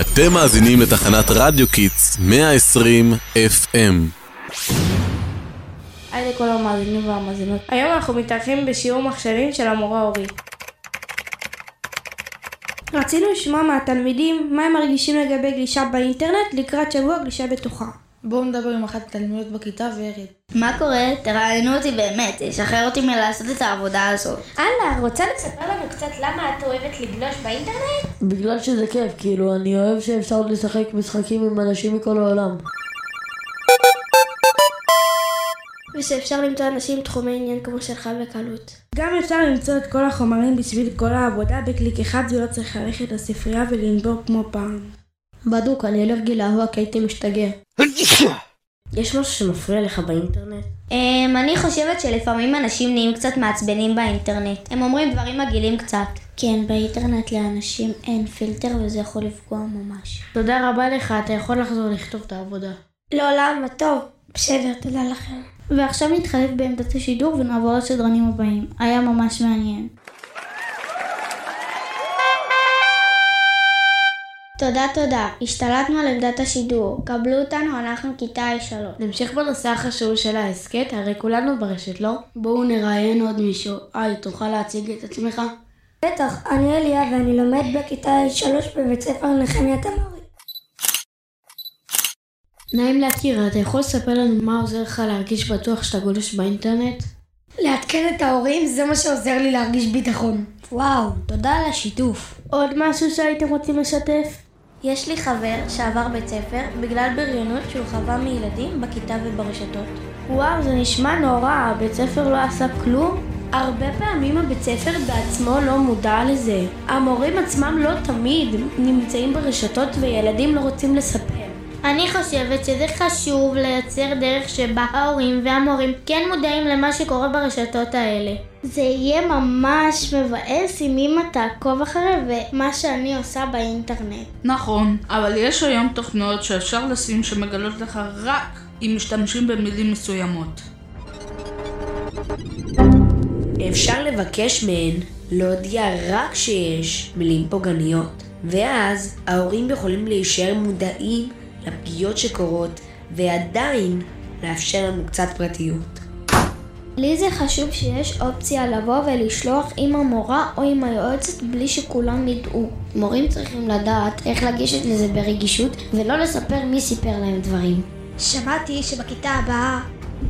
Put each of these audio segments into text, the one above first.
אתם מאזינים לתחנת רדיו קידס 120 FM. היי לכל המאזינים והמאזינות. היום אנחנו מתארחים בשיעור מחשבים של המורה אורי. רצינו לשמוע מהתלמידים מה הם מרגישים לגבי גלישה באינטרנט לקראת שבוע גלישה בטוחה. בואו נדבר עם אחת התלמידות בכיתה וארד. מה קורה? תראיינו אותי באמת, תשחרר אותי מלעשות את העבודה הזאת. אנה, רוצה לספר לנו קצת למה את אוהבת לגלוש באינטרנט? בגלל שזה כיף, כאילו, אני אוהב שאפשר לשחק משחקים עם אנשים מכל העולם. ושאפשר למצוא אנשים עם תחומי עניין כמו שלך בקלות. גם אפשר למצוא את כל החומרים בשביל כל העבודה בקליק אחד ולא צריך ללכת לספרייה ולנבור כמו פעם. בדוק, אני אלרגי להווה כי הייתי משתגע. יש משהו שמפריע לך באינטרנט? אמ, אני חושבת שלפעמים אנשים נהיים קצת מעצבנים באינטרנט. הם אומרים דברים מגעילים קצת. כן, באינטרנט לאנשים אין פילטר וזה יכול לפגוע ממש. תודה רבה לך, אתה יכול לחזור לכתוב את העבודה. לא, למה? טוב. בסדר, תודה לכם. ועכשיו נתחלף בעמדת השידור ונעבור לסדרנים הבאים. היה ממש מעניין. תודה תודה, השתלטנו על עמדת השידור. קבלו אותנו, אנחנו כיתה A3. נמשיך בנושא החשוב של ההסכת, הרי כולנו ברשת, לא? בואו נראיין עוד מישהו. היי, תוכל להציג את עצמך? בטח, אני אליה ואני לומד בכיתה A3 בבית ספר נחמיה תמרי. נעים להכיר, אתה יכול לספר לנו מה עוזר לך להרגיש בטוח שאתה גולש באינטרנט? לעדכן את ההורים זה מה שעוזר לי להרגיש ביטחון. וואו, תודה על השיתוף. עוד משהו שהייתם רוצים לשתף? יש לי חבר שעבר בית ספר בגלל בריונות שהוא חווה מילדים בכיתה וברשתות. וואו, זה נשמע נורא, הבית ספר לא עשה כלום? הרבה פעמים הבית ספר בעצמו לא מודע לזה. המורים עצמם לא תמיד נמצאים ברשתות וילדים לא רוצים לספר. אני חושבת שזה חשוב לייצר דרך שבה ההורים והמורים כן מודעים למה שקורה ברשתות האלה. זה יהיה ממש מבאס אם אמא תעקוב אחרי ומה שאני עושה באינטרנט. נכון, אבל יש היום תוכניות שאפשר לשים שמגלות לך רק אם משתמשים במילים מסוימות. אפשר לבקש מהן להודיע רק שיש מילים פוגעניות, ואז ההורים יכולים להישאר מודעים לפגיעות שקורות, ועדיין לאפשר לנו קצת פרטיות. לי זה חשוב שיש אופציה לבוא ולשלוח עם המורה או עם היועצת בלי שכולם ידעו. מורים צריכים לדעת איך לגשת לזה ברגישות ולא לספר מי סיפר להם דברים. שמעתי שבכיתה הבאה...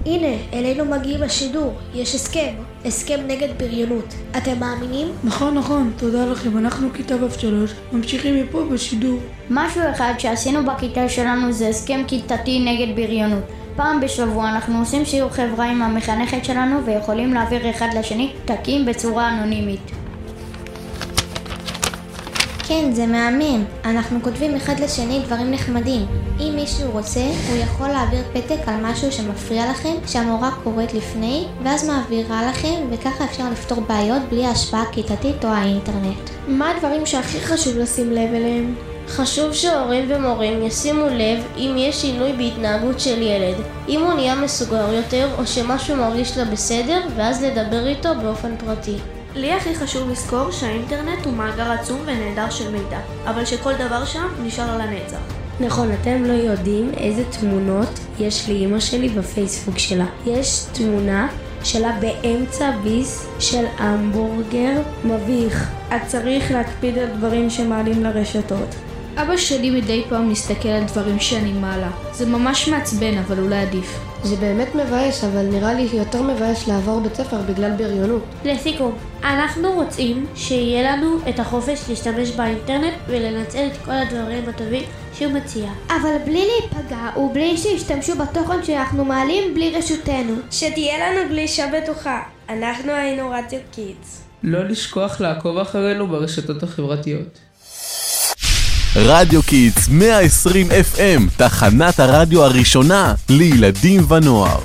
הנה, אלינו מגיעים השידור, יש הסכם, הסכם נגד בריונות. אתם מאמינים? נכון, נכון, תודה לכם, אנחנו כיתה ו'3, ממשיכים מפה בשידור. משהו אחד שעשינו בכיתה שלנו זה הסכם כיתתי נגד בריונות. פעם בשבוע אנחנו עושים שיעור חברה עם המחנכת שלנו ויכולים להעביר אחד לשני פתקים בצורה אנונימית. כן, זה מהמם. אנחנו כותבים אחד לשני דברים נחמדים. אם מישהו רוצה, הוא יכול להעביר פתק על משהו שמפריע לכם, שהמורה קוראת לפני, ואז מעבירה לכם, וככה אפשר לפתור בעיות בלי השפעה הכיתתית או האינטרנט. מה הדברים שהכי חשוב לשים לב אליהם? חשוב שהורים ומורים ישימו לב אם יש שינוי בהתנהגות של ילד, אם הוא נהיה מסוגר יותר או שמשהו מרגיש לא בסדר, ואז לדבר איתו באופן פרטי. לי הכי חשוב לזכור שהאינטרנט הוא מאגר עצום ונהדר של מידע, אבל שכל דבר שם נשאר לנצח. נכון, אתם לא יודעים איזה תמונות יש לאימא שלי בפייסבוק שלה. יש תמונה שלה באמצע ביס של המבורגר מביך. את צריך להקפיד על דברים שמעלים לרשתות. אבא שלי מדי פעם מסתכל על דברים שאני מעלה. זה ממש מעצבן, אבל אולי עדיף. זה באמת מבאס, אבל נראה לי יותר מבאס לעבור בית ספר בגלל בריונות. לסיכום, אנחנו רוצים שיהיה לנו את החופש להשתמש באינטרנט ולנצל את כל הדברים הטובים שהוא מציע. אבל בלי להיפגע ובלי שישתמשו בתוכן שאנחנו מעלים בלי רשותנו. שתהיה לנו גלישה בטוחה. אנחנו היינו רדיו קידס. לא לשכוח לעקוב אחרינו ברשתות החברתיות. רדיו קיטס 120 FM, תחנת הרדיו הראשונה לילדים ונוער.